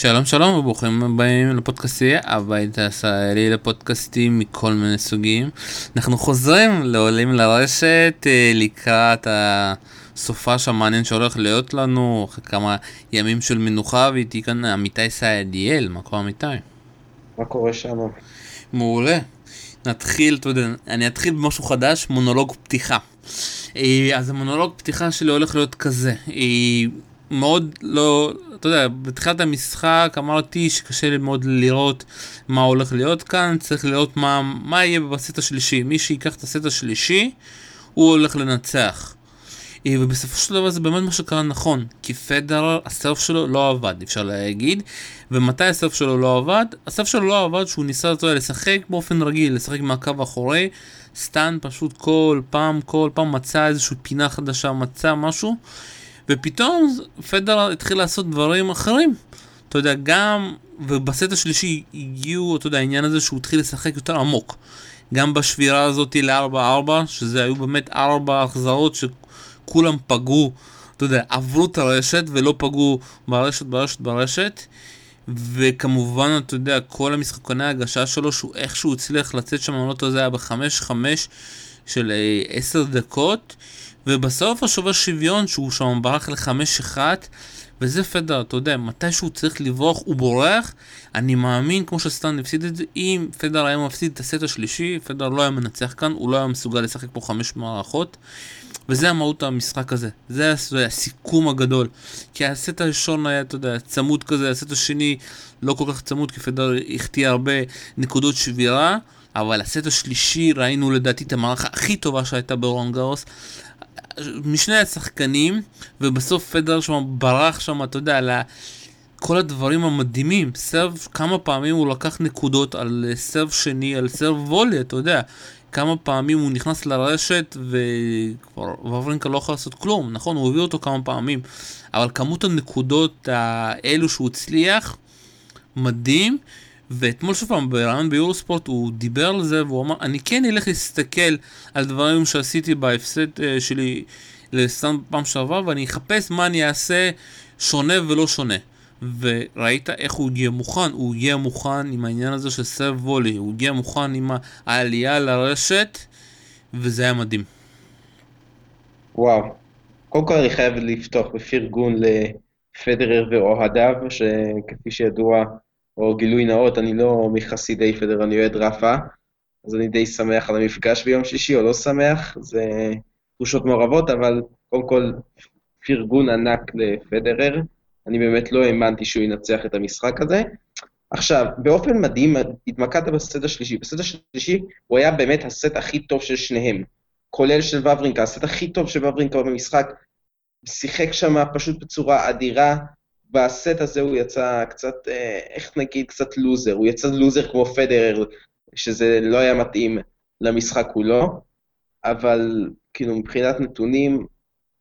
שלום שלום וברוכים הבאים לפודקאסטי הבית הישראלי לפודקאסטים מכל מיני סוגים. אנחנו חוזרים לעולים לרשת אה, לקראת הסופה המעניין שהולך להיות לנו אחרי כמה ימים של מנוחה ואיתי כאן עמיתי סעדיאל, מה קורה עמיתי? מה קורה שם? מעולה. נתחיל, אתה יודע, אני אתחיל במשהו חדש, מונולוג פתיחה. אה, אז המונולוג פתיחה שלי הולך להיות כזה. מאוד לא, אתה יודע, בתחילת המשחק אמרתי שקשה לי מאוד לראות מה הולך להיות כאן, צריך לראות מה, מה יהיה בסט השלישי. מי שיקח את הסט השלישי, הוא הולך לנצח. אה, ובסופו של דבר זה באמת מה שקרה נכון, כי פדרר, הסרף שלו לא עבד, אפשר להגיד. ומתי הסרף שלו לא עבד? הסרף שלו לא עבד שהוא ניסה יודע, לשחק באופן רגיל, לשחק מהקו האחורי, סטן פשוט כל פעם, כל פעם מצא איזושהי פינה חדשה, מצא משהו. ופתאום פדרר התחיל לעשות דברים אחרים. אתה יודע, גם, ובסט השלישי הגיעו, אתה יודע, העניין הזה שהוא התחיל לשחק יותר עמוק. גם בשבירה הזאת ל-4-4, שזה היו באמת ארבע החזרות שכולם פגעו, אתה יודע, עברו את הרשת ולא פגעו ברשת, ברשת, ברשת. וכמובן, אתה יודע, כל המשחקוני ההגשה שלו, שהוא איכשהו הצליח לצאת שם, אני לא יודע, זה היה ב-5-5 של 10 אה, דקות. ובסוף השובר שוויון שהוא שם ברח לחמש אחת וזה פדר, אתה יודע, מתי שהוא צריך לברוח הוא בורח. אני מאמין, כמו שסטן הפסיד את זה, אם פדר היה מפסיד את הסט השלישי, פדר לא היה מנצח כאן, הוא לא היה מסוגל לשחק פה חמש מערכות. וזה המהות המשחק הזה, זה הסיכום הגדול. כי הסט הראשון היה, אתה יודע, צמוד כזה, הסט השני לא כל כך צמוד כי פדר החטיא הרבה נקודות שבירה אבל הסט השלישי ראינו לדעתי את המערכה הכי טובה שהייתה ברון גאוס משני השחקנים, ובסוף פדר שם ברח שם, אתה יודע, על כל הדברים המדהימים. סרב, כמה פעמים הוא לקח נקודות על סרב שני, על סרב וולי, אתה יודע. כמה פעמים הוא נכנס לרשת וכבר וברינקה לא יכול לעשות כלום, נכון? הוא הביא אותו כמה פעמים, אבל כמות הנקודות האלו שהוא הצליח, מדהים. ואתמול שוב פעם ברעיון ביורוספורט הוא דיבר על זה והוא אמר אני כן אלך להסתכל על דברים שעשיתי בהפסד uh, שלי לסתם פעם שעברה ואני אחפש מה אני אעשה שונה ולא שונה. וראית איך הוא הגיע מוכן, הוא הגיע מוכן עם העניין הזה של סרב וולי, הוא הגיע מוכן עם העלייה לרשת וזה היה מדהים. וואו, קודם כל אני חייב לפתוח בפרגון לפדרר ואוהדיו, שכפי שידוע או גילוי נאות, אני לא מחסידי פדרר, אני אוהד רפה, אז אני די שמח על המפגש ביום שישי, או לא שמח, זה תחושות מעורבות, אבל קודם כל, פרגון ענק לפדרר. אני באמת לא האמנתי שהוא ינצח את המשחק הזה. עכשיו, באופן מדהים, התמקדת בסט השלישי. בסט השלישי הוא היה באמת הסט הכי טוב של שניהם, כולל של וברינקה, הסט הכי טוב של וברינקה במשחק. שיחק שם פשוט בצורה אדירה, בסט הזה הוא יצא קצת, אה, איך נגיד, קצת לוזר. הוא יצא לוזר כמו פדרר, שזה לא היה מתאים למשחק כולו, אבל כאילו מבחינת נתונים,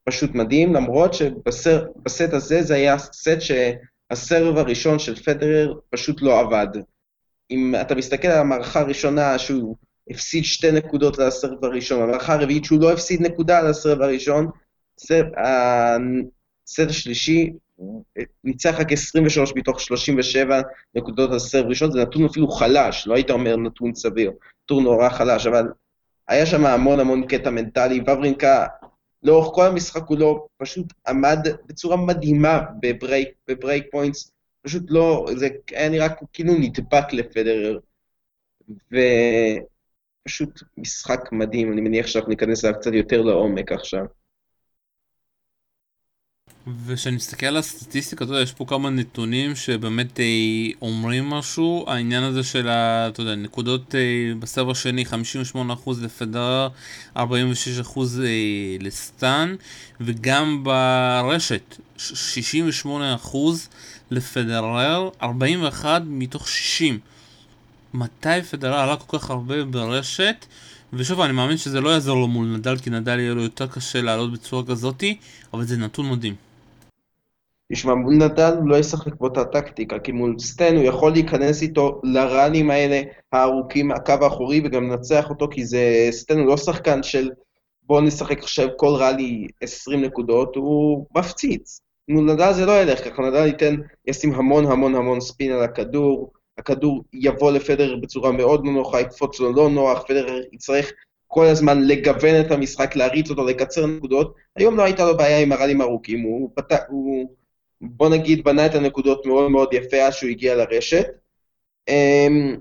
פשוט מדהים, למרות שבסט הזה זה היה סט שהסרב הראשון של פדרר פשוט לא עבד. אם אתה מסתכל על המערכה הראשונה שהוא הפסיד שתי נקודות לסרב הראשון, המערכה הרביעית שהוא לא הפסיד נקודה לסרב הראשון, הסט השלישי ניצח רק 23 מתוך 37 נקודות על serve ראשון, זה נתון אפילו חלש, לא היית אומר נתון סביר, נתון נורא חלש, אבל היה שם המון המון קטע מנטלי, וברינקה לאורך כל המשחק הוא לא, פשוט עמד בצורה מדהימה ב break, ב break points, פשוט לא, זה היה נראה כאילו נדבק לפדרר, ופשוט משחק מדהים, אני מניח שאנחנו ניכנס אליו קצת יותר לעומק עכשיו. וכשאני מסתכל על הסטטיסטיקה, אתה יודע, יש פה כמה נתונים שבאמת אה, אומרים משהו, העניין הזה של, ה, אתה יודע, נקודות אה, בסבב השני, 58% לפדרר, 46% אה, לסטן, וגם ברשת, 68% לפדרר, 41 מתוך 60. מתי פדרר עלה כל כך הרבה ברשת? ושוב, אני מאמין שזה לא יעזור לו מול נדל, כי נדל יהיה לו יותר קשה לעלות בצורה כזאתי, אבל זה נתון מדהים. תשמע, נדל לא ישחק באותה טקטיקה, כי מול סטן הוא יכול להיכנס איתו לראנים האלה הארוכים מהקו האחורי וגם לנצח אותו, כי זה, סטן הוא לא שחקן של בוא נשחק עכשיו כל ראלי 20 נקודות, הוא מפציץ. מול נדל זה לא ילך ככה, נדל ייתן, ישים המון המון המון ספין על הכדור, הכדור יבוא לפדרר בצורה מאוד לא נוחה, יקפוץ לו לא נוח, פדרר יצטרך כל הזמן לגוון את המשחק, להריץ אותו, לקצר נקודות. היום לא הייתה לו בעיה עם הראלים ארוכים, הוא, פת... הוא בוא נגיד בנה את הנקודות מאוד מאוד יפה אז שהוא הגיע לרשת. אמ,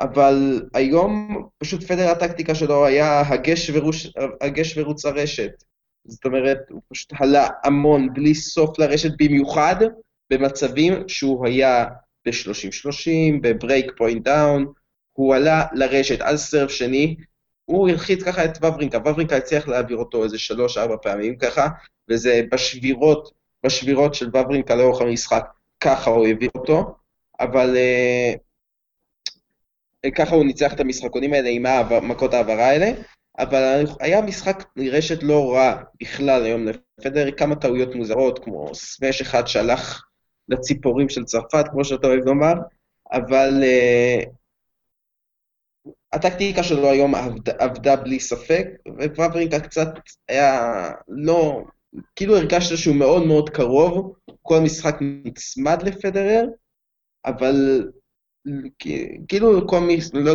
אבל היום פשוט פדר הטקטיקה שלו היה הגש, ורוש, הגש ורוץ הרשת. זאת אומרת, הוא פשוט עלה המון, בלי סוף לרשת, במיוחד במצבים שהוא היה ב-30-30, ב break point down, הוא עלה לרשת על serve שני, הוא הלחיץ ככה את וברינקה, וברינקה הצליח להעביר אותו איזה שלוש-ארבע פעמים ככה, וזה בשבירות, בשבירות של וברינקה לאורך המשחק, ככה הוא הביא אותו, אבל אה, ככה הוא ניצח את המשחקונים האלה עם מכות העברה האלה, אבל היה משחק רשת לא רע בכלל היום לפדר, כמה טעויות מוזרות, כמו סמש אחד שהלך לציפורים של צרפת, כמו שאתה אוהב לומר, אבל uh, הטקטיקה שלו היום עבד, עבדה בלי ספק, ווברינקה קצת היה לא... כאילו הרגשת שהוא מאוד מאוד קרוב, כל המשחק נצמד לפדרר, אבל כאילו כל,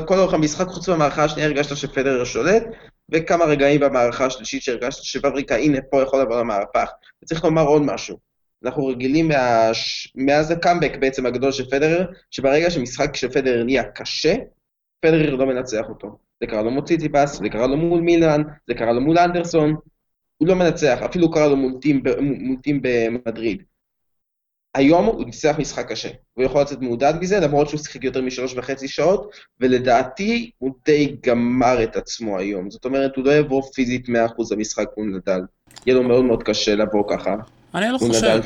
כל אורך המשחק, חוץ מהמערכה השנייה הרגשת שפדרר שולט, וכמה רגעים במערכה השלישית שהרגשת שווריקה, הנה, פה יכול לבוא למהפך. וצריך לומר עוד משהו. אנחנו רגילים מה... מאז הקאמבק בעצם הגדול של פדרר, שברגע שמשחק של פדרר נהיה קשה, פדרר לא מנצח אותו. זה קרה לו מול ציטיפס, זה קרה לו מול מילן, זה קרה לו מול אנדרסון, הוא לא מנצח, אפילו קרה לו מול טים, מול טים במדריד. היום הוא ניצח משחק קשה. הוא יכול לצאת מעודד מזה, למרות שהוא שיחק יותר משלוש וחצי שעות, ולדעתי הוא די גמר את עצמו היום. זאת אומרת, הוא לא יבוא פיזית 100% למשחק מול נדל. יהיה לו מאוד מאוד קשה לבוא ככה. אני לא חושב,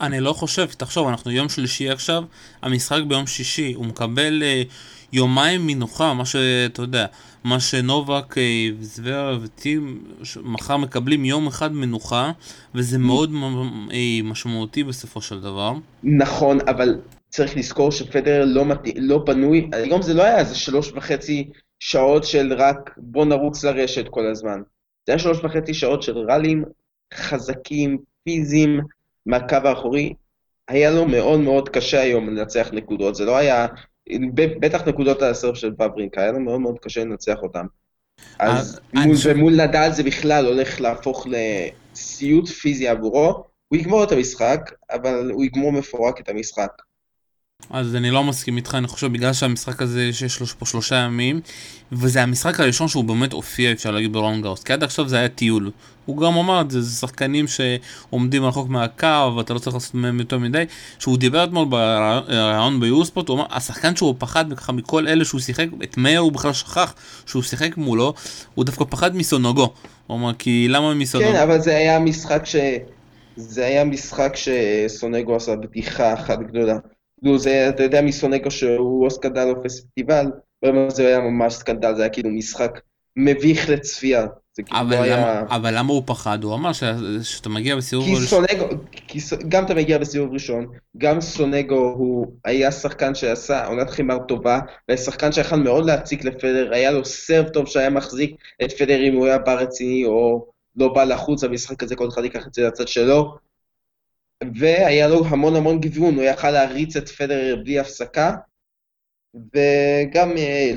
אני לא חושב, תחשוב, אנחנו יום שלישי עכשיו, המשחק ביום שישי, הוא מקבל אה, יומיים מנוחה, מה שאתה יודע, מה שנובק, אה, זוורה וטים מחר מקבלים יום אחד מנוחה, וזה מאוד אה, משמעותי בסופו של דבר. נכון, אבל צריך לזכור שפדר לא, מת... לא בנוי, היום זה לא היה איזה שלוש וחצי שעות של רק בוא נרוץ לרשת כל הזמן. זה היה שלוש וחצי שעות של ראלים חזקים, פיזיים, מהקו האחורי. היה לו מאוד מאוד קשה היום לנצח נקודות, זה לא היה בטח נקודות הסרף של בברינקה, היה לו מאוד מאוד קשה לנצח אותם. אז מול, ומול נדל זה בכלל הולך להפוך לסיוט פיזי עבורו. הוא יגמור את המשחק, אבל הוא יגמור מפורק את המשחק. אז אני לא מסכים איתך, אני חושב בגלל שהמשחק הזה שיש לו פה שלושה ימים, וזה המשחק הראשון שהוא באמת הופיע, אפשר להגיד ברון כי עד עכשיו זה היה טיול. הוא גם אמר את זה, זה שחקנים שעומדים רחוק מהקו, ואתה לא צריך לעשות מהם יותר מדי. שהוא דיבר אתמול בראיון ביוספורט, הוא אמר, השחקן שהוא פחד ככה מכל אלה שהוא שיחק, את מאיר הוא בכלל שכח שהוא שיחק מולו, הוא דווקא פחד מסונוגו. הוא אמר, כי למה מסונוגו? כן, אבל זה היה משחק ש... זה היה משחק שסונגו עשה בדיחה אחת גדולה. כאילו זה, אתה יודע מי סונגו שהוא או סקנדל או פסטיבל, ברמה זה היה ממש סקנדל, זה היה כאילו משחק מביך לצפייה. כאילו אבל, לא למה, היה... אבל למה הוא פחד? הוא אמר ש... שאתה מגיע בסיבוב ראשון. סונגו, כי גם אתה מגיע בסיבוב ראשון, גם סונגו הוא היה שחקן שעשה עונת חימר טובה, והיה שחקן שיכול מאוד להציק לפדר, היה לו סרב טוב שהיה מחזיק את פדר אם הוא היה בא רציני או לא בא לחוץ במשחק הזה, כל אחד ייקח את זה לצד שלו. והיה לו המון המון גיוון, הוא יכל להריץ את פדרר בלי הפסקה, וגם אה,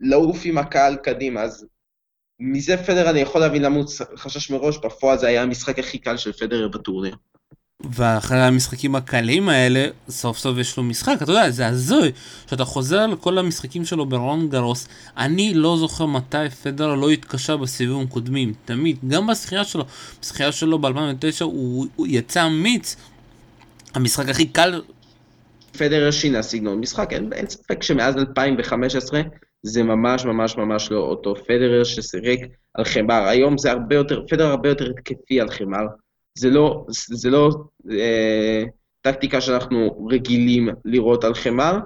לעוף עם הקהל קדימה, אז מזה פדר אני יכול להבין למה הוא חשש מראש, בפועל זה היה המשחק הכי קל של פדרר בטורניר. ואחרי המשחקים הקלים האלה, סוף סוף יש לו משחק, אתה יודע, זה הזוי. כשאתה חוזר לכל המשחקים שלו ברון גרוס, אני לא זוכר מתי פדר לא התקשה בסיבובים קודמים, תמיד, גם בשחייה שלו, בשחייה שלו ב-2009 הוא, הוא יצא אמיץ, המשחק הכי קל. פדר שינה סגנון משחק, אין, אין ספק שמאז 2015 זה ממש ממש ממש לא אותו פדרר שסירק על חמר. היום זה הרבה יותר, פדר הרבה יותר התקפי על חמר. זה לא, זה לא אה, טקטיקה שאנחנו רגילים לראות על חמר,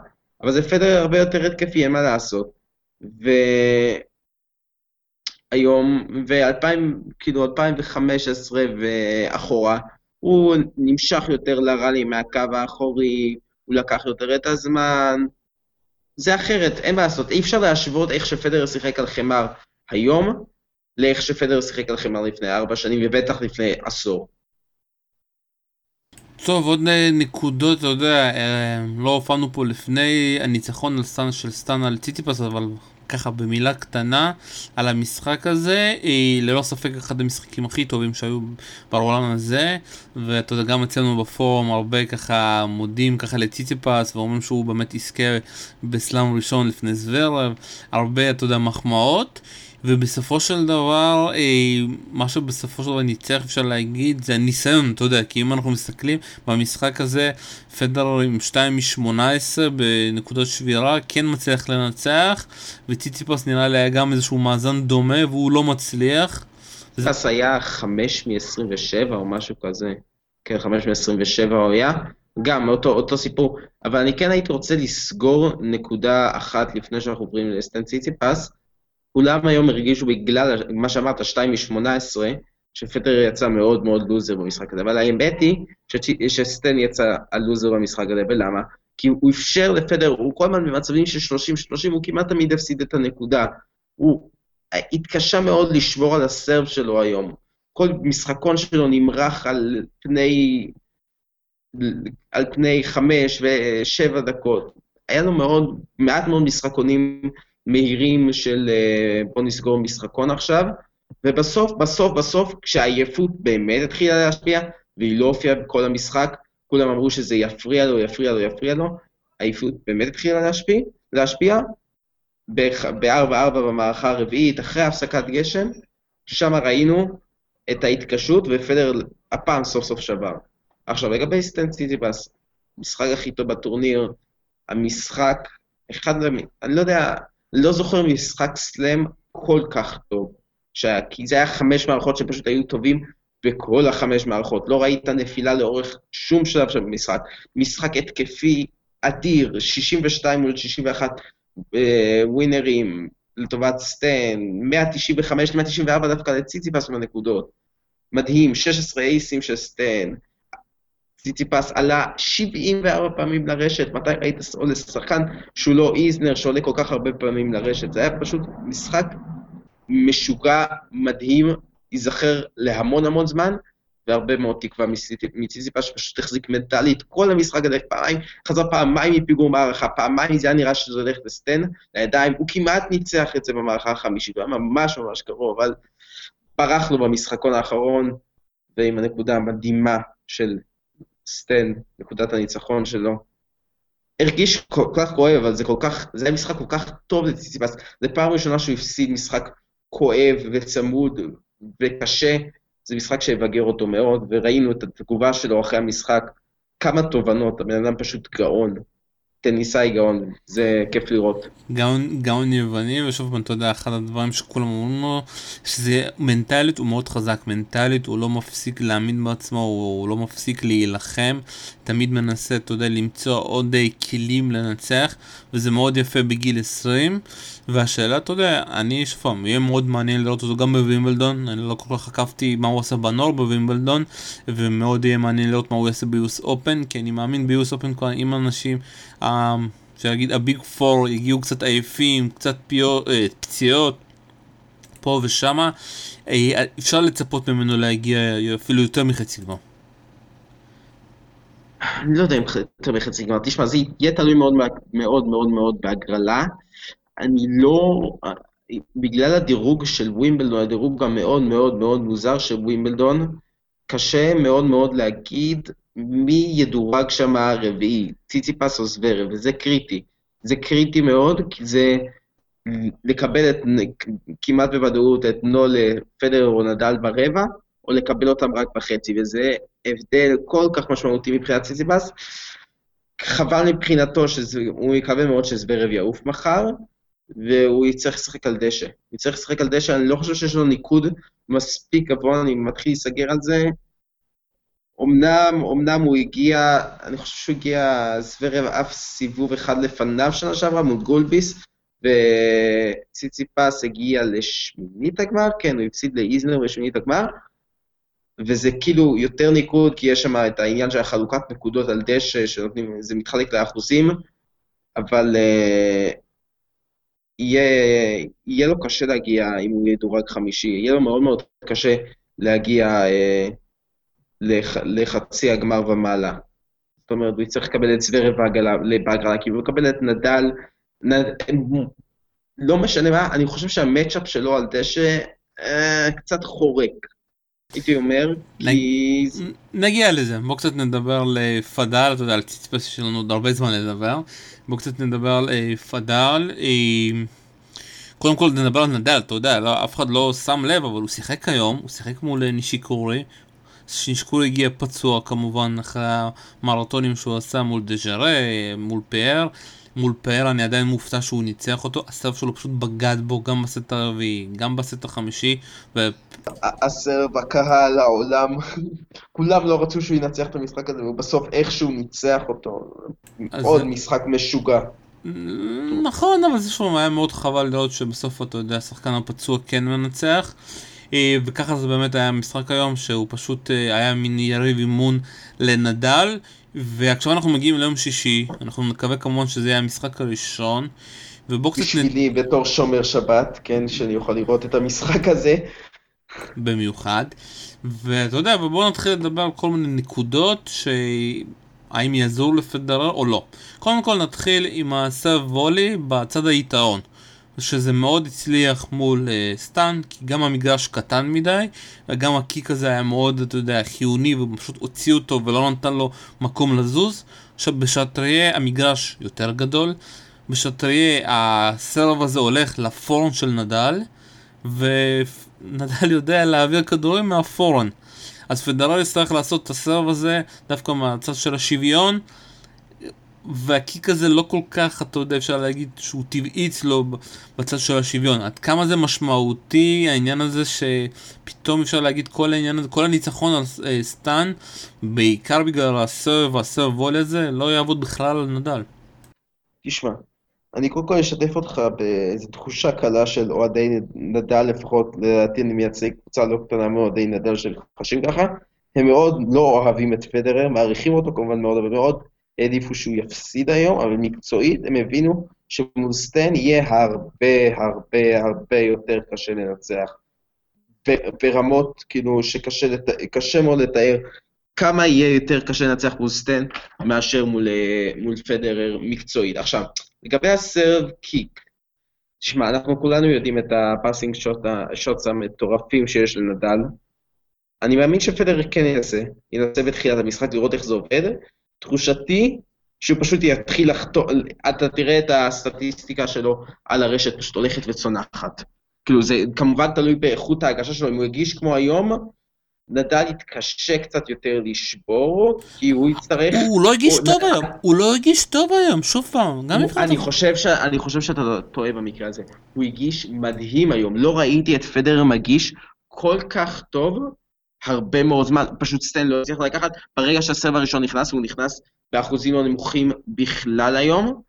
אבל זה פדר הרבה יותר התקפי, אין מה לעשות. והיום, ו-2000, כאילו 2015 ואחורה, הוא נמשך יותר לראלי מהקו האחורי, הוא לקח יותר את הזמן. זה אחרת, אין מה לעשות. אי אפשר להשוות איך שפדר שיחק על חמר היום, לאיך שפדר שיחק על חמר לפני ארבע שנים, ובטח לפני עשור. טוב, עוד אה, נקודות, אתה יודע, אה, לא הופענו פה לפני הניצחון על סטן של סטן על ציטיפס, אבל ככה במילה קטנה על המשחק הזה, היא ללא ספק אחד המשחקים הכי טובים שהיו בעולם הזה, ואתה יודע, גם אצלנו בפורום הרבה ככה מודים ככה לציטיפס ואומרים שהוא באמת יזכה בסלאם ראשון לפני זוורב, הרבה, אתה יודע, מחמאות. ובסופו של דבר, אה, מה שבסופו של דבר ניצח אפשר להגיד זה הניסיון, אתה יודע, כי אם אנחנו מסתכלים במשחק הזה, פדר עם 2 מ-18 בנקודות שבירה, כן מצליח לנצח, וציציפס נראה לי היה גם איזשהו מאזן דומה והוא לא מצליח. ציציפס היה 5 מ-27 או משהו כזה, כן, 5 מ-27 הוא היה. גם אותו, אותו סיפור, אבל אני כן הייתי רוצה לסגור נקודה אחת לפני שאנחנו עוברים לסטן ציציפס, כולם היום הרגישו בגלל מה שאמרת, 2 מ-18, שפטר יצא מאוד מאוד לוזר במשחק הזה, אבל האמת היא שסטן יצא הלוזר במשחק הזה, ולמה? כי הוא אפשר לפדר, הוא כל הזמן במצבים של 30-30, הוא כמעט תמיד הפסיד את הנקודה. הוא התקשה מאוד לשמור על הסרב שלו היום. כל משחקון שלו נמרח על פני, על פני חמש ושבע דקות. היה לו מאוד, מעט מאוד משחקונים מהירים של אה, בוא נסגור משחקון עכשיו, ובסוף, בסוף, בסוף, כשהעייפות באמת התחילה להשפיע, והיא לא הופיעה בכל המשחק, כולם אמרו שזה יפריע לו, יפריע לו, יפריע לו, העייפות באמת התחילה להשפיע, להשפיע ב-4-4 במערכה הרביעית, אחרי הפסקת גשם, שם ראינו את ההתקשות, ופדר הפעם סוף סוף שבר. עכשיו, לגבי סטן-ציציפס, המשחק הכי טוב בטורניר, המשחק, אחד, אני לא יודע, לא זוכר משחק סלאם כל כך טוב, שהיה, כי זה היה חמש מערכות שפשוט היו טובים בכל החמש מערכות. לא ראית נפילה לאורך שום שלב של המשחק. משחק התקפי אדיר, 62 מול 61 אה, ווינרים לטובת סטן, 195, 194 דווקא לציציפס בנקודות. מדהים, 16 אייסים של סטן, ציציפס עלה 74 פעמים לרשת, מתי ראית עולה שחקן שהוא לא איזנר שעולה כל כך הרבה פעמים לרשת? זה היה פשוט משחק משוגע, מדהים, ייזכר להמון המון זמן, והרבה מאוד תקווה מציציפס שפשוט החזיק מנטלית כל המשחק הזה, פעמיים, חזר פעמיים מפיגור מערכה, פעמיים זה היה נראה שזה הולך לסטן לידיים, הוא כמעט ניצח את זה במערכה החמישית, הוא היה ממש ממש קרוב, אבל ברח לו במשחקון האחרון, ועם הנקודה המדהימה של סטן, נקודת הניצחון שלו. הרגיש כל כך כואב, אבל זה כל כך, זה היה משחק כל כך טוב לציציפס. זו פעם ראשונה שהוא הפסיד משחק כואב וצמוד וקשה. זה משחק שיבגר אותו מאוד, וראינו את התגובה שלו אחרי המשחק. כמה תובנות, הבן אדם פשוט גאון. טניסאי גאון, זה כיף לראות. גאון, גאון יווני, ושוב פעם, אתה יודע, אחד הדברים שכולם אומרים לו, שזה מנטלית הוא מאוד חזק, מנטלית הוא לא מפסיק להאמין בעצמו, הוא, הוא לא מפסיק להילחם, תמיד מנסה, אתה יודע, למצוא עוד אה, כלים לנצח, וזה מאוד יפה בגיל 20, והשאלה, אתה יודע, אני שוב פעם, יהיה מאוד מעניין לראות אותו גם בווימבלדון, אני לא כל כך עקבתי מה הוא עשה בנור בווימבלדון, ומאוד יהיה מעניין לראות מה הוא יעשה ביוס אופן, כי אני מאמין ביוס אופן כבר עם אנשים, אפשר להגיד הביג פור הגיעו קצת עייפים, קצת פיו, אה, פציעות פה ושמה, אה, אפשר לצפות ממנו להגיע אפילו יותר מחצי גמר. אני לא יודע אם יותר מחצי גמר, תשמע, זה יהיה תלוי מאוד מאוד מאוד מאוד בהגרלה. אני לא, בגלל הדירוג של ווימבלדון, הדירוג המאוד מאוד מאוד מוזר של ווימבלדון, קשה מאוד מאוד להגיד מי ידורג שם הרביעי, ציציפס או זוורב, וזה קריטי. זה קריטי מאוד, כי זה לקבל את, כמעט בוודאות את נולה, פדר או נדל ברבע, או לקבל אותם רק בחצי, וזה הבדל כל כך משמעותי מבחינת ציציפס. חבל מבחינתו, שהוא מקווה מאוד שזוורב יעוף מחר, והוא יצטרך לשחק על דשא. הוא יצטרך לשחק על דשא, אני לא חושב שיש לו ניקוד מספיק גבוה, אני מתחיל להיסגר על זה. אמנם, אמנם הוא הגיע, אני חושב שהוא הגיע זוורב אף סיבוב אחד לפניו שנה שעברה מול גולביס, וציציפס הגיע לשמינית הגמר, כן, הוא הפסיד לאיזנר בשמינית הגמר, וזה כאילו יותר ניקוד, כי יש שם את העניין של החלוקת נקודות על דשא, שנותנים, זה מתחלק לאחוזים, אבל uh, יהיה, יהיה לו קשה להגיע אם הוא יהיה דורג חמישי, יהיה לו מאוד מאוד קשה להגיע uh, לח, לחצי הגמר ומעלה. זאת אומרת, הוא יצטרך לקבל את זוורב בהגרלה, כי הוא מקבל את נדל, נד... לא משנה מה, אני חושב שהמצ'אפ שלו על דשא אה, קצת חורק. הייתי אומר, כי... נגיע לזה, בואו קצת נדבר לפדל, אתה יודע, על ציצפס יש לנו עוד הרבה זמן לדבר. בואו קצת נדבר על פדל. קודם כל נדבר על נדל, אתה יודע, לא, אף אחד לא שם לב, אבל הוא שיחק היום, הוא שיחק מול נישיקורי. נישיקורי הגיע פצוע כמובן אחרי המרתונים שהוא עשה מול דז'רה, מול פאר. מול פאר אני עדיין מופתע שהוא ניצח אותו, ה serve שלו פשוט בגד בו גם בסט הרביעי, גם בסט החמישי. ו... ה serve, הקהל, העולם, כולם לא רצו שהוא ינצח את המשחק הזה, ובסוף איכשהו ניצח אותו. עוד משחק משוגע. נכון, אבל זה שוב היה מאוד חבל לראות שבסוף אתה יודע, השחקן הפצוע כן מנצח. אה, וככה זה באמת היה משחק היום, שהוא פשוט אה, היה מין יריב אימון לנדל. ועכשיו אנחנו מגיעים ליום שישי, אנחנו מקווה כמובן שזה יהיה המשחק הראשון. ובואו קצת... בשבילי נ... בתור שומר שבת, כן, שאני אוכל לראות את המשחק הזה. במיוחד. ואתה יודע, ובואו נתחיל לדבר על כל מיני נקודות, שהאם יעזור לפדרר או לא. קודם כל נתחיל עם ה serve volley בצד היתרון. שזה מאוד הצליח מול אה, סטאן, כי גם המגרש קטן מדי, וגם ה kick הזה היה מאוד, אתה יודע, חיוני, ופשוט הוציא אותו ולא נתן לו מקום לזוז. עכשיו בשטריה המגרש יותר גדול, בשטריה ה serve הזה הולך ל forehand של נדל, ונדל יודע להעביר כדורים מה forehand. אז פדרל יצטרך לעשות את ה serve הזה דווקא מהצד של השוויון. וה kick הזה לא כל כך, אתה יודע, אפשר להגיד שהוא טבעי אצלו בצד של השוויון. עד כמה זה משמעותי העניין הזה שפתאום אפשר להגיד כל העניין הזה, כל הניצחון על אה, סטאן, בעיקר בגלל ה serve וה serve volley הזה, לא יעבוד בכלל על נדל. תשמע, אני קודם כל אשתף אותך באיזו תחושה קלה של אוהדי נדל, לפחות לדעתי אני מייצג קבוצה לא קטנה מאוהדי נדל שחשים ככה. הם מאוד לא אוהבים את פדרר, מעריכים אותו כמובן מאוד, אבל מאוד העדיפו שהוא יפסיד היום, אבל מקצועית הם הבינו שמול סטן יהיה הרבה הרבה הרבה יותר קשה לנצח. ברמות, כאילו, שקשה לת... מאוד לתאר כמה יהיה יותר קשה לנצח מול סטן מאשר מול, אה, מול פדרר מקצועית. עכשיו, לגבי ה serve kick, תשמע, אנחנו כולנו יודעים את ה passing שוטס המטורפים שיש לנדל. אני מאמין שפדרר כן ינסה, ינסה בתחילת המשחק לראות איך זה עובד, תחושתי שהוא פשוט יתחיל לחתור, אתה תראה את הסטטיסטיקה שלו על הרשת פשוט הולכת וצונחת. כאילו זה כמובן תלוי באיכות ההגשה שלו, אם הוא הגיש כמו היום, נדל יתקשה קצת יותר לשבור, כי הוא יצטרך... הוא לא הגיש טוב היום, הוא לא הגיש טוב היום, שוב פעם, גם מבחינת... אני חושב שאתה טועה במקרה הזה. הוא הגיש מדהים היום, לא ראיתי את פדרר מגיש כל כך טוב הרבה מאוד זמן, פשוט סטן לא הצליח לקחת, ברגע שהסרב הראשון נכנס, הוא נכנס באחוזים לא נמוכים בכלל היום.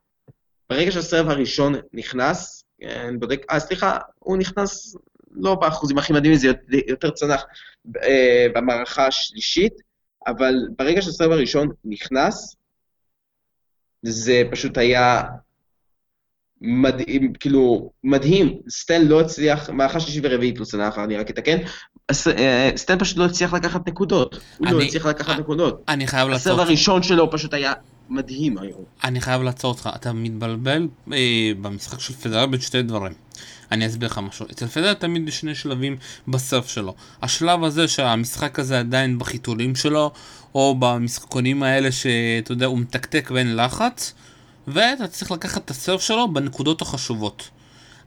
ברגע שהסרב הראשון נכנס, אני בודק, אה סליחה, הוא נכנס לא באחוזים הכי מדהימים, זה יותר צנח אה, במערכה השלישית, אבל ברגע שהסרב הראשון נכנס, זה פשוט היה מדהים, כאילו, מדהים, סטן לא הצליח, מערכה שלישית ורביעית לא צנח, אני רק אתקן, סטן פשוט לא הצליח לקחת נקודות. הוא לא הצליח לקחת נקודות. אני חייב לעצור אותך. הסרב הראשון שלו פשוט היה מדהים היום. אני חייב לעצור אותך, אתה מתבלבל אה, במשחק של פדרל בין שתי דברים. אני אסביר לך משהו. אצל פדרל תמיד יש שני שלבים בסרף שלו. השלב הזה שהמשחק הזה עדיין בחיתולים שלו, או במשחקונים האלה שאתה יודע, הוא מתקתק ואין לחץ, ואתה צריך לקחת את הסרף שלו בנקודות החשובות.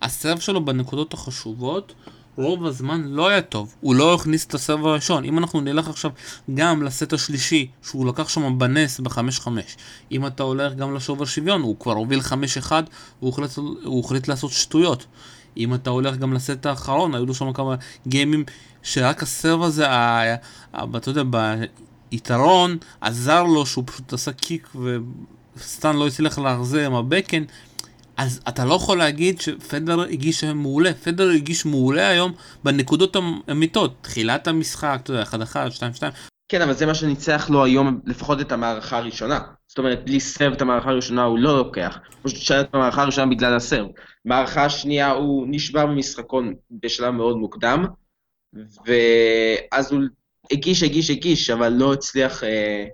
הסרף שלו בנקודות החשובות רוב הזמן לא היה טוב, הוא לא הכניס את הסרב הראשון. אם אנחנו נלך עכשיו גם לסט השלישי, שהוא לקח שם בנס ב-5-5, אם אתה הולך גם לשובר שוויון, הוא כבר הוביל 5-1, הוא החליט, הוא החליט לעשות שטויות. אם אתה הולך גם לסט האחרון, היו לו שם כמה גיימים שרק הסרב הזה, אתה יודע, ביתרון, עזר לו שהוא פשוט עשה קיק וסטן לא הצליח להחזיר עם הבקן. אז אתה לא יכול להגיד שפדר הגיש היום מעולה, פדר הגיש מעולה היום בנקודות האמיתות, תחילת המשחק, אתה יודע, 1-1, 2-2. כן, אבל זה מה שניצח לו היום, לפחות את המערכה הראשונה. זאת אומרת, בלי סרב את המערכה הראשונה הוא לא לוקח. הוא פשוט שאל את המערכה הראשונה בגלל הסרב. מערכה השנייה הוא נשבר במשחקון בשלב מאוד מוקדם, ואז הוא הגיש, הגיש, הגיש, אבל לא הצליח, אה,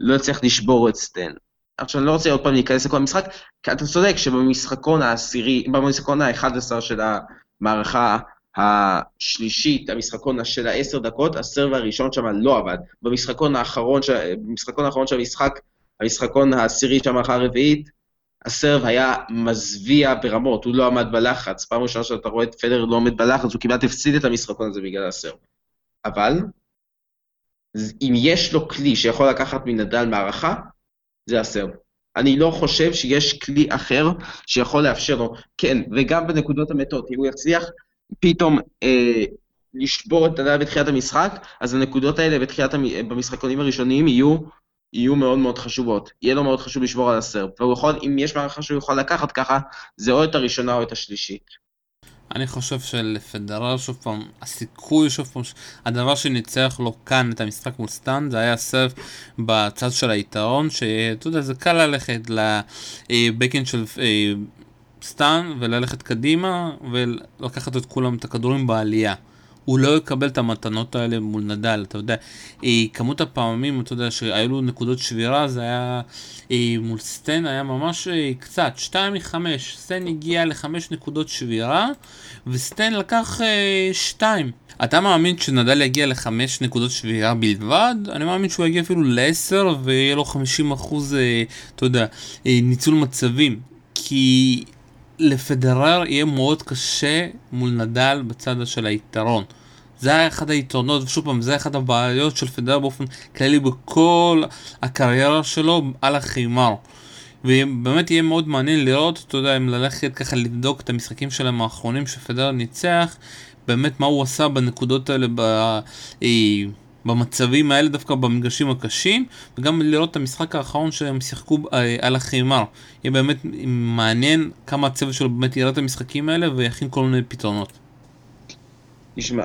לא הצליח לשבור את סטן. עכשיו, אני לא רוצה עוד פעם להיכנס לכל המשחק, כי אתה צודק שבמשחקון העשירי, במשחקון ה-11 של המערכה השלישית, המשחקון של העשר דקות, הסרב הראשון שם לא עבד. במשחקון האחרון, במשחקון האחרון של המשחק, המשחקון העשירי של המערכה הרביעית, הסרב היה מזוויע ברמות, הוא לא עמד בלחץ. פעם ראשונה שאתה רואה את פדר לא עומד בלחץ, הוא כמעט הפסיד את המשחקון הזה בגלל הסרב. אבל, אם יש לו כלי שיכול לקחת מנדל מערכה, זה הסרב. אני לא חושב שיש כלי אחר שיכול לאפשר לו. כן, וגם בנקודות המתות, אם הוא יצליח פתאום אה, לשבור את נדל בתחילת המשחק, אז הנקודות האלה בתחילת, במשחקונים הראשונים יהיו יהיו מאוד מאוד חשובות. יהיה לו מאוד חשוב לשבור על ה serve. והוא יכול, אם יש מערכה שהוא יכול לקחת ככה, זה או את הראשונה או את השלישית. אני חושב שלפדרר, שוב פעם, הסיכוי, שוב פעם, הדבר שניצח לו כאן את המשחק מול סטאן, זה היה serve בצד של היתרון, שאתה יודע, זה קל ללכת ל backhand של אה, סטאן וללכת קדימה ולקחת את כולם, את הכדורים בעלייה. הוא לא יקבל את המתנות האלה מול נדל, אתה יודע. אה, כמות הפעמים, אתה יודע, שהיו לו נקודות שבירה, זה היה אה, מול סטן, היה ממש אה, קצת, 2 מ-5. סטן הגיע ל-5 נקודות שבירה, וסטן לקח 2. אתה מאמין שנדל יגיע ל-5 נקודות שבירה בלבד? אני מאמין שהוא יגיע אפילו ל-10 ויהיה לו 50 אחוז, אתה יודע, ניצול מצבים. כי לפדרר יהיה מאוד קשה מול נדל בצד של היתרון. זה היה אחד היתרונות, ושוב פעם, זה אחת הבעיות של פדרר באופן כללי בכל הקריירה שלו על החימר. ובאמת יהיה מאוד מעניין לראות, אתה יודע, אם ללכת ככה לבדוק את המשחקים שלהם האחרונים שפדרר ניצח, באמת מה הוא עשה בנקודות האלה ב... במצבים האלה, דווקא במגרשים הקשים, וגם לראות את המשחק האחרון שהם שיחקו אה, על החימר. יהיה באמת מעניין כמה הצוות שלו באמת יראה את המשחקים האלה ויכין כל מיני פתרונות. תשמע,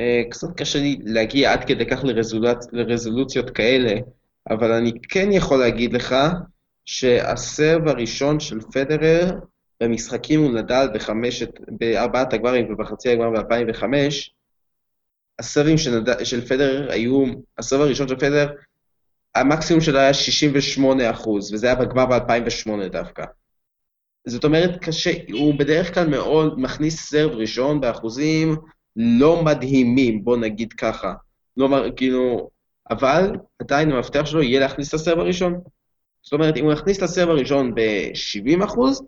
אה, קצת קשה לי להגיע עד כדי כך לרזולוצ... לרזולוציות כאלה, אבל אני כן יכול להגיד לך שהסרב הראשון של פדרר במשחקים הוא נדל בחמשת, בארבעת הגברים ובחצי הגמר ב-2005, הסרבים של, נד... של פדרר היו, הסרב הראשון של פדרר, המקסימום שלו היה 68 אחוז, וזה היה בגמר ב-2008 דווקא. זאת אומרת, קשה, הוא בדרך כלל מאוד מכניס סרב ראשון באחוזים לא מדהימים, בוא נגיד ככה. לא, כאילו, אבל עדיין המפתח שלו יהיה להכניס את הסרב הראשון. זאת אומרת, אם הוא יכניס את הסרב הראשון ב-70 אחוז,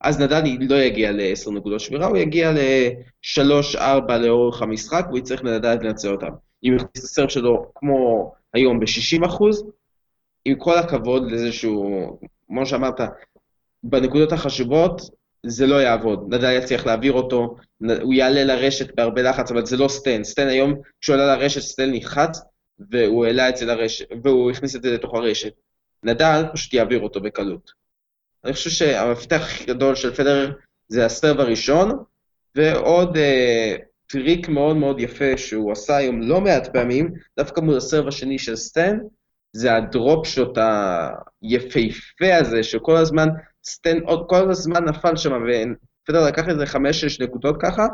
אז נדל לא יגיע ל-10 נקודות שבירה, הוא יגיע ל-3-4 לאורך המשחק, והוא יצטרך לדעת לנצל אותם. אם יכניס את הסרט שלו כמו היום ב-60 אחוז, עם כל הכבוד לזה שהוא, כמו שאמרת, בנקודות החשובות, זה לא יעבוד. נדל יצליח להעביר אותו, הוא יעלה לרשת בהרבה לחץ, אבל זה לא סטן. סטן היום, כשהוא עלה לרשת, סטן נלחץ, והוא העלה את זה לרשת, והוא הכניס את זה לתוך הרשת. נדל פשוט יעביר אותו בקלות. אני חושב שהמפתח הכי גדול של פדרר זה הסרב הראשון, ועוד אה, טריק מאוד מאוד יפה שהוא עשה היום לא מעט פעמים, דווקא מול ה serve השני של סטן, זה ה drop shot היפהפה הזה, שכל הזמן, סטן כל הזמן נפל שם, ופדרר לקח איזה חמש-שש נקודות ככה,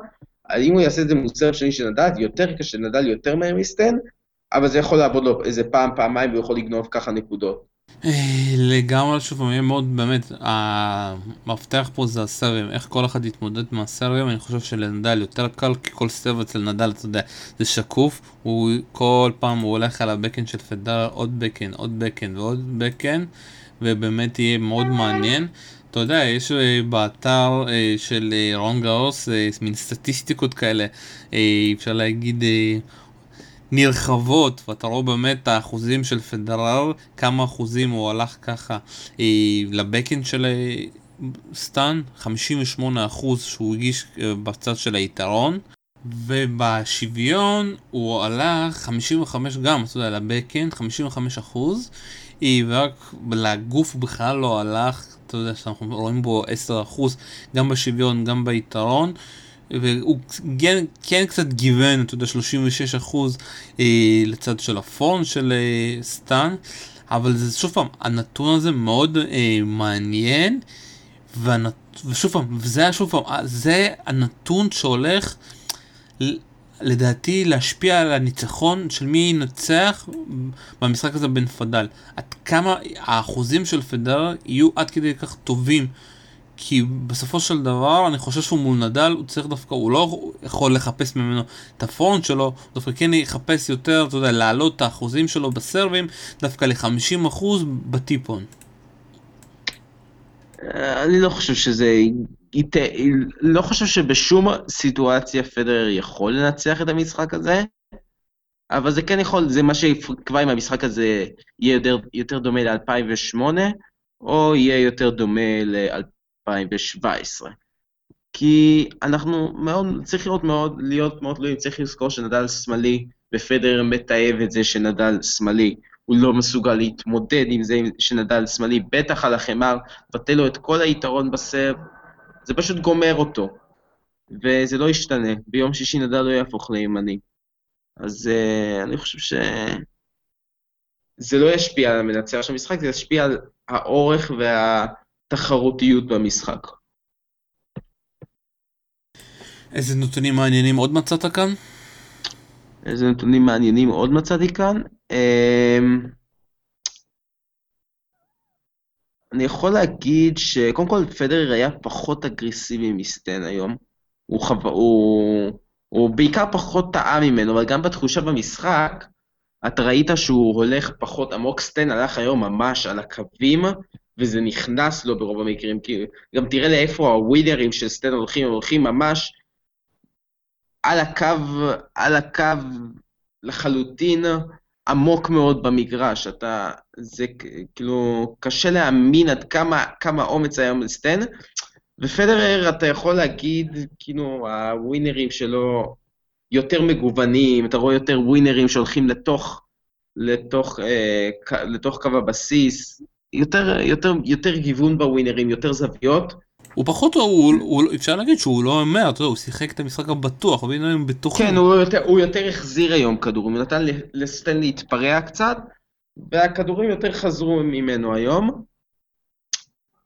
אם הוא יעשה את זה מול serve שני של נדל, יותר קשה, נדל יותר מהר מסטן, אבל זה יכול לעבוד לו איזה פעם, פעמיים, והוא יכול לגנוב ככה נקודות. אה, לגמרי שוב יהיה מאוד באמת, המפתח פה זה ה serveים, איך כל אחד יתמודד עם ה serveים, אני חושב שלנדל יותר קל, כי כל serve אצל נדל, אתה יודע, זה שקוף, הוא כל פעם הוא הולך על ה backhand של פדרר, עוד backhand, עוד backhand ועוד backhand, ובאמת יהיה מאוד מעניין. אתה יודע, יש אה, באתר אה, של רון גאוס מין סטטיסטיקות כאלה, אפשר להגיד... נרחבות, ואתה רואה באמת את האחוזים של פדרר, כמה אחוזים הוא הלך ככה אה, ל backhand של אה, סטאן, 58 אחוז שהוא הגיש אה, בצד של היתרון, ובשוויון הוא הלך 55 גם, אתה יודע, לבקאנד, 55 אחוז, אה, ורק לגוף בכלל לא הלך, אתה יודע, שאנחנו רואים בו 10 אחוז, גם בשוויון, גם ביתרון. והוא כן, כן קצת גיוון, אתה יודע, 36 אחוז אה, לצד של הפון של אה, סטאן, אבל זה שוב פעם, הנתון הזה מאוד אה, מעניין, והנת... ושוב פעם, זה שוב פעם, אה, זה הנתון שהולך לדעתי להשפיע על הניצחון של מי ינצח במשחק הזה בין פדל. עד כמה האחוזים של פדרר יהיו עד כדי כך טובים. כי בסופו של דבר אני חושב שהוא מול נדל הוא צריך דווקא הוא לא יכול לחפש ממנו את הפרונט שלו הוא דווקא כן יחפש יותר אתה יודע להעלות את האחוזים שלו בסרבים דווקא ל-50% בטיפון. אני לא חושב שזה. לא חושב שבשום סיטואציה פדרר יכול לנצח את המשחק הזה, אבל זה כן יכול, זה מה שיקבע אם המשחק הזה יהיה יותר, יותר דומה ל-2008, או יהיה יותר דומה ל-2017. כי אנחנו מאוד, צריך לראות מאוד, להיות מאוד תלויים, צריך לזכור שנדל שמאלי, ופדר מתעב את זה שנדל שמאלי. הוא לא מסוגל להתמודד עם זה שנדל שמאלי, בטח על החמר, מבטל לו את כל היתרון בסרב, זה פשוט גומר אותו. וזה לא ישתנה, ביום שישי נדל לא יהפוך לימני. אז uh, אני חושב ש... זה לא ישפיע על המנצח של המשחק, זה ישפיע על האורך והתחרותיות במשחק. איזה נתונים מעניינים עוד מצאת כאן? איזה נתונים מעניינים עוד מצאתי כאן? Um, אני יכול להגיד שקודם כל פדרר היה פחות אגרסיבי מסטן היום. הוא, חו... הוא... הוא בעיקר פחות טעה ממנו, אבל גם בתחושה במשחק, אתה ראית שהוא הולך פחות עמוק. סטן הלך היום ממש על הקווים, וזה נכנס לו ברוב המקרים. כי גם תראה לאיפה הווינרים של סטן הולכים, הם הולכים ממש על הקו, על הקו לחלוטין. עמוק מאוד במגרש, אתה, זה כאילו, קשה להאמין עד כמה, כמה אומץ היה לסטן, ופדרר, אתה יכול להגיד, כאילו, הווינרים שלו יותר מגוונים, אתה רואה יותר ווינרים שהולכים לתוך, לתוך, אה, לתוך קו הבסיס, יותר, יותר, יותר גיוון בווינרים, יותר זוויות, הוא פחות, הוא, הוא, אפשר להגיד שהוא לא אומר, אתה יודע, הוא שיחק את המשחק הבטוח, הנה הם בטוחים. כן, הוא יותר, הוא יותר החזיר היום כדורים, הוא נתן לסטן להתפרע קצת, והכדורים יותר חזרו ממנו היום.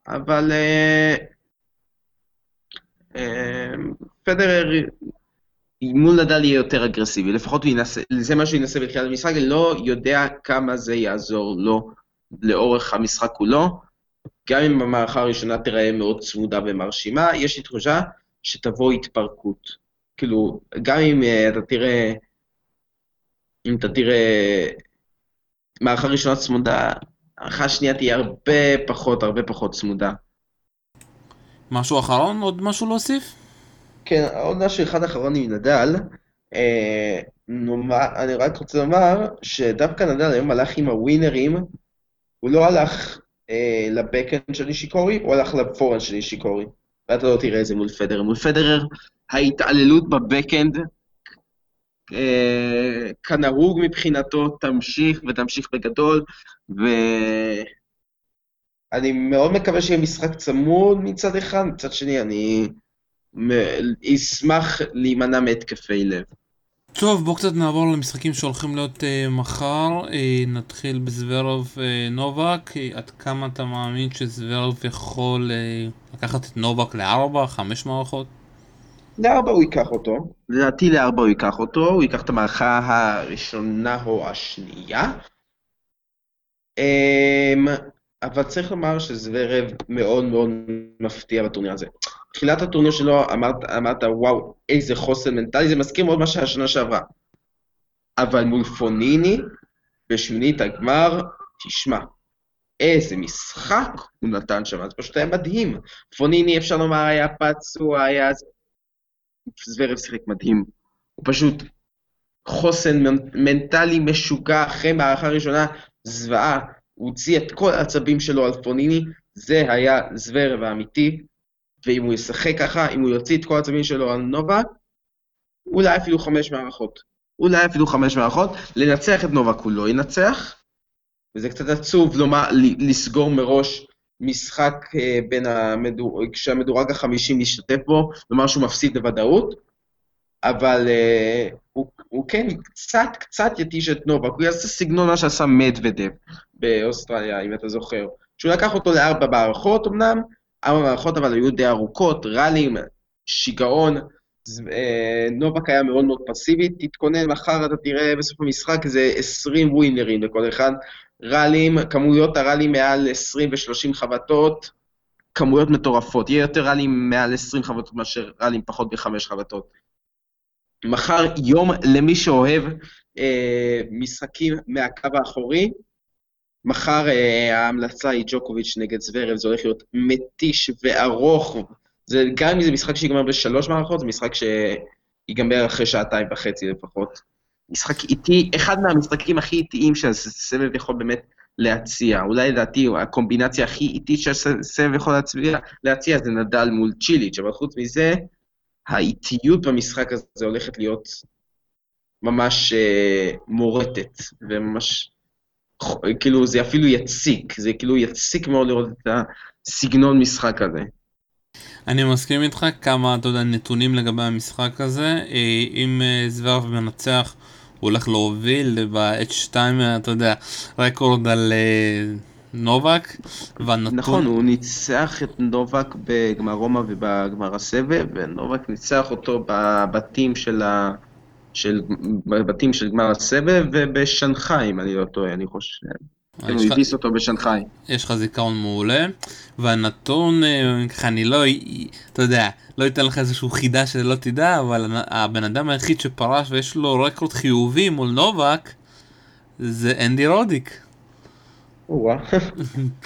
אבל אה, אה, פדרר מול נדל יהיה יותר אגרסיבי, לפחות הוא ינסה, זה מה שהוא ינסה בתחילת המשחק, אני לא יודע כמה זה יעזור לו לאורך המשחק כולו. גם אם המערכה הראשונה תיראה מאוד צמודה ומרשימה, יש לי תחושה שתבוא התפרקות. כאילו, גם אם uh, אתה תראה, אם אתה תראה מערכה ראשונה צמודה, המערכה השנייה תהיה הרבה פחות, הרבה פחות צמודה. משהו אחרון? עוד משהו להוסיף? כן, עוד משהו אחד אחרון עם נדל. אה, נאמר, אני רק רוצה לומר שדווקא נדל היום הלך עם הווינרים, הוא לא הלך אה, לבקאנד של אישיקורי, הוא הלך לפורן של אישיקורי. ואתה לא תראה את זה מול פדרר. מול פדרר, ההתעללות בבקאנד, אה, כנהוג מבחינתו, תמשיך ותמשיך בגדול, ואני מאוד מקווה שיהיה משחק צמוד מצד אחד, מצד שני אני אשמח להימנע מהתקפי לב. טוב, בואו קצת נעבור למשחקים שהולכים להיות uh, מחר. Uh, נתחיל בזוורוב uh, נובק. Uh, עד כמה אתה מאמין שזוורוב יכול uh, לקחת את נובק לארבע, חמש מערכות? לארבע הוא ייקח אותו. לדעתי לארבע הוא ייקח אותו. הוא ייקח את המערכה הראשונה או השנייה. Um, אבל צריך לומר שזוורב מאוד מאוד מפתיע בטורניר הזה. תחילת הטורניר שלו אמרת, אמרת, וואו, איזה חוסן מנטלי, זה מזכיר מאוד מה שהיה שנה שעברה. אבל מול פוניני, בשמינית הגמר, תשמע, איזה משחק הוא נתן שם, זה פשוט היה מדהים. פוניני, אפשר לומר, היה פצוע, היה... זוורב שיחק מדהים. הוא פשוט חוסן מנטלי משוגע אחרי מערכה ראשונה, זוועה. הוא הוציא את כל העצבים שלו על פוניני, זה היה זוורב האמיתי, ואם הוא ישחק ככה, אם הוא יוציא את כל העצבים שלו על נובק, אולי אפילו חמש מערכות. אולי אפילו חמש מערכות. לנצח את נובק הוא לא ינצח, וזה קצת עצוב לומר, לסגור מראש משחק אה, בין המדור... כשהמדורג החמישי משתתף בו, לומר שהוא מפסיד בוודאות, אבל uh, הוא, הוא כן קצת, קצת יתיש את נובק, הוא יעשה סגנון מה שעשה מדוודב באוסטרליה, אם אתה זוכר. שהוא לקח אותו לארבע מערכות אמנם, ארבע מערכות אבל היו די ארוכות, ראלים, שיגעון. אה, נובק היה מאוד מאוד פסיבי, תתכונן, מחר אתה תראה בסוף המשחק זה 20 ווינרים לכל אחד. ראלים, כמויות הראלים מעל 20 ו-30 חבטות, כמויות מטורפות. יהיה יותר ראלים מעל 20 חבטות מאשר ראלים פחות מ-5 חבטות. מחר יום למי שאוהב אה, משחקים מהקו האחורי, מחר אה, ההמלצה היא ג'וקוביץ' נגד זוורב, זה הולך להיות מתיש וארוך. זה, גם אם זה משחק שיגמר בשלוש מערכות, זה משחק שיגמר אחרי שעתיים וחצי לפחות. משחק איטי, אחד מהמשחקים הכי איטיים שהסבב יכול באמת להציע. אולי לדעתי הקומבינציה הכי איטית שהסבב יכול להציע, להציע זה נדל מול צ'יליץ', אבל חוץ מזה, האיטיות במשחק הזה הולכת להיות ממש uh, מורטת, וממש, כאילו זה אפילו יציק, זה כאילו יציק מאוד לראות את הסגנון משחק הזה. אני מסכים איתך כמה, אתה יודע, נתונים לגבי המשחק הזה. אה, אם אה, זוורב מנצח, הוא הולך להוביל ב-H2, אתה יודע, רקורד על נובק, והנתון... נכון, הוא ניצח את נובק בגמר רומא ובגמר הסבב, ונובק ניצח אותו בבתים של ה... של בבתים של גמר הסבב ובשנגחאי, אם אני לא טועה, אני חושב. כן, הוא הביס אותו בשנגחאי. יש לך זיכרון מעולה, והנתון, אה, ככה אני לא, אתה יודע, לא אתן לך איזשהו חידה שלא תדע, אבל הבן אדם היחיד שפרש ויש לו רקורד חיובי מול נובק, זה אנדי רודיק.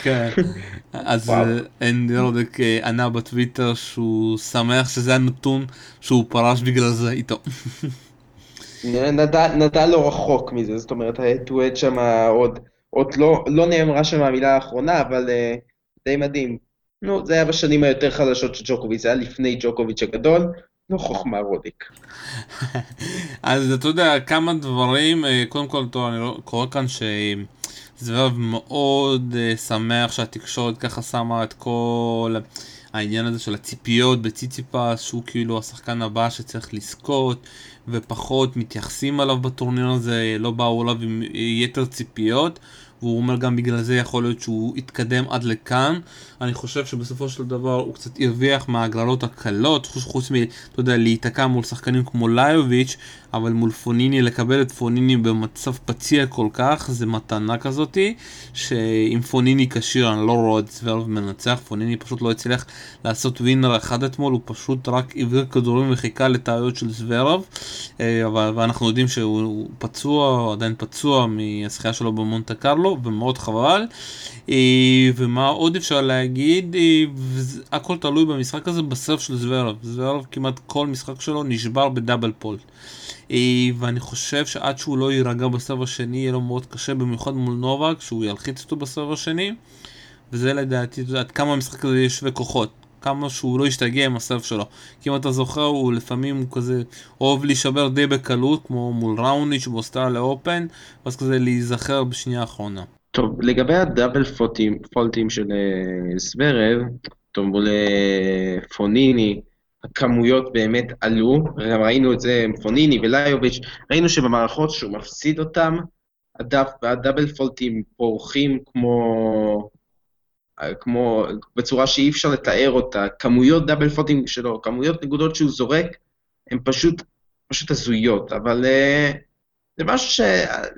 כן, אז אנדי רודק אה, ענה בטוויטר שהוא שמח שזה הנתון שהוא פרש בגלל זה איתו. נדל לא רחוק מזה, זאת אומרת, הטואט שם עוד, עוד לא, לא נאמרה שם המילה האחרונה, אבל uh, די מדהים. נו, זה היה בשנים היותר חדשות של ג'וקוביץ', זה היה לפני ג'וקוביץ' הגדול, לא חוכמה רודיק. אז אתה יודע, כמה דברים, אה, קודם כל, טוב, אני לא, קורא כאן שזוורב מאוד uh, שמח שהתקשורת ככה שמה את כל העניין הזה של הציפיות בציציפס, שהוא כאילו השחקן הבא שצריך לזכות. ופחות מתייחסים עליו בטורניר הזה, לא באו אליו עם יתר ציפיות. והוא אומר גם בגלל זה יכול להיות שהוא יתקדם עד לכאן. אני חושב שבסופו של דבר הוא קצת הרוויח מההגרלות הקלות, חוץ מ, אתה יודע, להיתקע מול שחקנים כמו ליוביץ', אבל מול פוניני, לקבל את פוניני במצב פציע כל כך, זה מתנה כזאתי, שאם פוניני כשיר, אני לא רואה את זוורב מנצח, פוניני פשוט לא הצליח לעשות ווינר אחד אתמול, הוא פשוט רק העביר כדורים וחיכה לטעויות של זוורב, אה, ואנחנו יודעים שהוא פצוע, עדיין פצוע מהשחייה שלו במונטה קרלו, ומאוד חבל. אה, ומה עוד אפשר להגיד, אה, הכל תלוי במשחק הזה בסרף של זוורב, זוורב כמעט כל משחק שלו נשבר בדאבל פולט. אה, ואני חושב שעד שהוא לא יירגע בסרב השני יהיה לו מאוד קשה, במיוחד מול נובק, שהוא ילחיץ אותו בסרב השני. וזה לדעתי, עד כמה המשחק הזה יהיה שווה כוחות. כמה שהוא לא ישתגע עם הסרף שלו. כי אם אתה זוכר, הוא לפעמים הוא כזה אוהב להישבר די בקלות, כמו מול ראוניץ' באוסטרליה אופן, ואז כזה להיזכר בשנייה האחרונה. טוב, לגבי הדאבל פולטים, פולטים של סוורב, טוב, מול פוניני, הכמויות באמת עלו, ראינו את זה עם פוניני וליוביץ', ראינו שבמערכות שהוא מפסיד אותם, הדאב, הדאבל פולטים פורחים כמו, כמו, בצורה שאי אפשר לתאר אותה, כמויות דאבל פולטים שלו, כמויות נקודות שהוא זורק, הן פשוט, פשוט הזויות, אבל uh, זה משהו ש...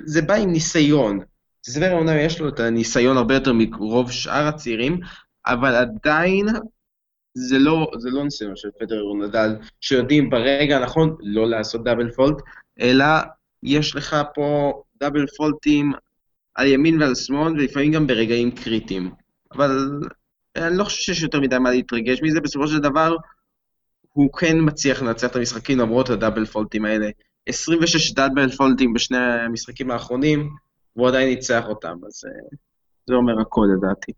זה בא עם ניסיון. זוור אומנם יש לו את הניסיון הרבה יותר מרוב שאר הצעירים, אבל עדיין זה לא, זה לא ניסיון של פדר או נדל, שיודעים ברגע הנכון לא לעשות דאבל פולט, אלא יש לך פה דאבל פולטים על ימין ועל שמאל, ולפעמים גם ברגעים קריטיים. אבל אני לא חושב שיש יותר מדי מה להתרגש מזה, בסופו של דבר הוא כן מצליח לנצח את המשחקים למרות הדאבל פולטים האלה. 26 דאבל פולטים בשני המשחקים האחרונים, והוא עדיין ניצח אותם, אז אה, זה אומר הכל לדעתי.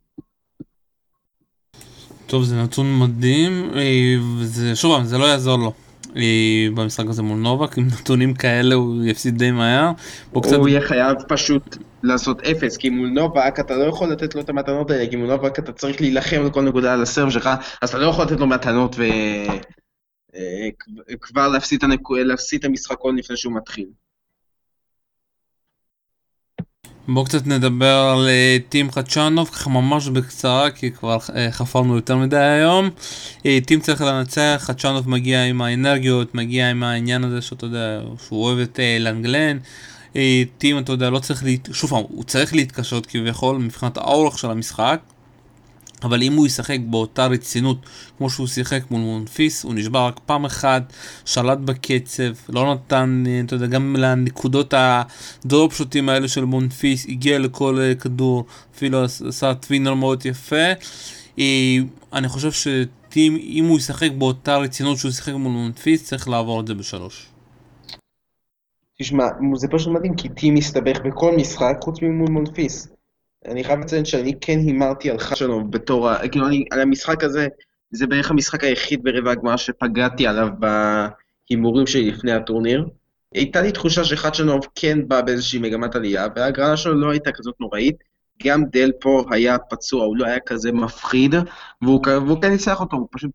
טוב, זה נתון מדהים, אה, וזה, שוב, זה לא יעזור לו. אה, במשחק הזה מול נובק, עם נתונים כאלה הוא יפסיד די מהר. הוא קצת... יהיה חייב פשוט לעשות אפס, כי מול נובק אתה לא יכול לתת לו את המתנות האלה, כי מול נובק אתה צריך להילחם על כל נקודה על הסרב שלך, אז אתה לא יכול לתת לו מתנות וכבר להפסיד את המשחקון לפני שהוא מתחיל. בואו קצת נדבר על אה, טים חדשנוב, ככה ממש בקצרה, כי כבר אה, חפרנו יותר מדי היום. אה, טים צריך לנצח, חדשנוב מגיע עם האנרגיות, מגיע עם העניין הזה שאתה יודע, שהוא אוהב את לנגלן. טים, אתה יודע, לא צריך, להת... שוב פעם, הוא צריך להתקשות כביכול מבחינת האורך של המשחק. אבל אם הוא ישחק באותה רצינות כמו שהוא שיחק מול מונפיס, הוא נשבר רק פעם אחת, שלט בקצב, לא נתן, אתה יודע, גם לנקודות הדרופ שוטים האלה של מונפיס, הגיע לכל אה, כדור, אפילו עשה טווינר מאוד יפה. אה, אני חושב שטים, אם הוא ישחק באותה רצינות שהוא שיחק מול מונפיס, צריך לעבור את זה בשלוש. תשמע, זה פשוט מדהים, כי טים מסתבך בכל משחק חוץ ממול מונפיס. אני חייב לציין שאני כן הימרתי על חדשנוב בתור, ה... כאילו אני, על המשחק הזה, זה בערך המשחק היחיד ברבע הגמר שפגעתי עליו בהימורים שלי לפני הטורניר. הייתה לי תחושה שחדשנוב כן בא באיזושהי מגמת עלייה, וההגרלה שלו לא הייתה כזאת נוראית. גם דל פה היה פצוע, הוא לא היה כזה מפחיד, והוא, והוא כן ניצח אותו, הוא פשוט,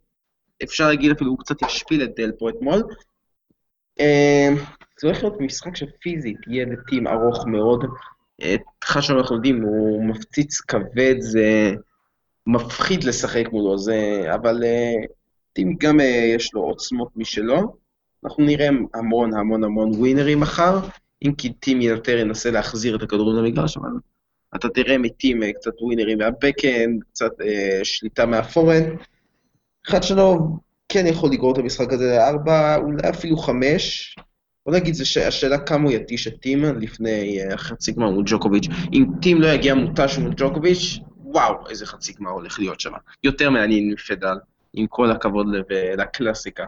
אפשר להגיד אפילו, הוא קצת ישפיל את דל פה אתמול. אה, זה הולך להיות משחק שפיזית יהיה לטים ארוך מאוד, חשון אנחנו יודעים, הוא מפציץ כבד, זה מפחיד לשחק מולו, זה... אבל אה, טים גם אה, יש לו עוצמות משלו. אנחנו נראה המון המון המון ווינרים מחר, אם כי טים יותר ינסה להחזיר את הכדורים למגרש, אבל אתה תראה מטים אה, קצת ווינרים מהבקאנד, קצת אה, שליטה מהפורן. אחד שלו כן יכול לגרור את המשחק הזה לארבע, אולי אפילו חמש, בוא נגיד, זה השאלה כמה הוא יתיש את טים לפני אה, חצי גמר מול ג'וקוביץ'. אם טים לא יגיע מותש מול ג'וקוביץ', וואו, איזה חצי גמר הולך להיות שם. יותר מעניין מפדל, עם כל הכבוד לקלאסיקה.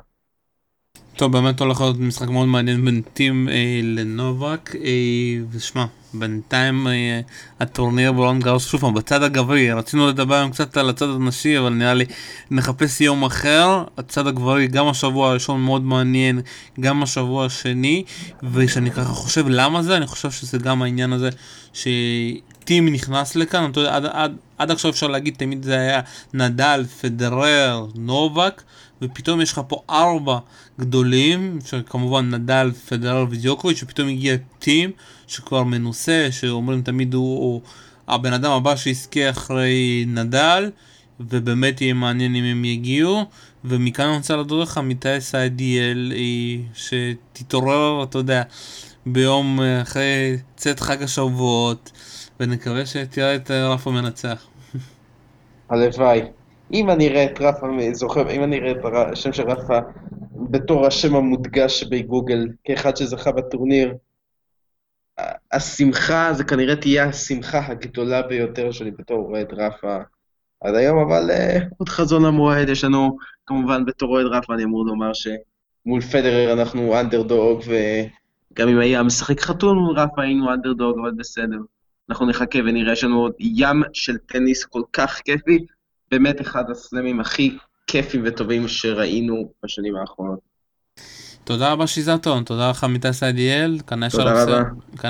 טוב, באמת הולך להיות משחק מאוד מעניין בין טים אה, לנובק, אה, ושמע, בינתיים אה, הטורניר ברון גאוס, שוב פעם, בצד הגברי, רצינו לדבר היום קצת על הצד הנשי, אבל נראה לי נחפש יום אחר, הצד הגברי, גם השבוע הראשון מאוד מעניין, גם השבוע השני, וכשאני ככה חושב למה זה, אני חושב שזה גם העניין הזה שטים נכנס לכאן, אתה יודע, עד, עד, עד עכשיו אפשר להגיד, תמיד זה היה נדל, פדרר, נובק, ופתאום יש לך פה ארבע גדולים, שכמובן נדל, פדרר ודיוקוביץ', ופתאום הגיע טים שכבר מנוסה, שאומרים תמיד הוא, הוא הבן אדם הבא שיזכה אחרי נדל, ובאמת יהיה מעניין אם הם יגיעו, ומכאן אני רוצה לדבר לך מטייס ה-IDL, שתתעורר, אתה יודע, ביום אחרי צאת חג השבועות, ונקווה שתראה את רפה מנצח. הלוואי. אם אני אראה את רפה, זוכר, אם אני אראה את השם של רפה בתור השם המודגש בגוגל, כאחד שזכה בטורניר, השמחה, זה כנראה תהיה השמחה הגדולה ביותר שלי בתור אוהד רפה עד היום, אבל uh, עוד חזון המועד, יש לנו, כמובן, בתור אוהד רפה, אני אמור לומר שמול פדרר אנחנו אנדרדוג, וגם אם היה משחק חתול מול רפה היינו אנדרדוג, אבל בסדר. אנחנו נחכה ונראה, יש לנו עוד ים של טניס כל כך כיפי, באמת אחד הסלמים הכי כיפים וטובים שראינו בשנים האחרונות. תודה רבה שיזרטון, תודה לך מיטס אידיאל, כאן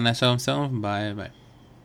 היה שלום סרום, ביי ביי.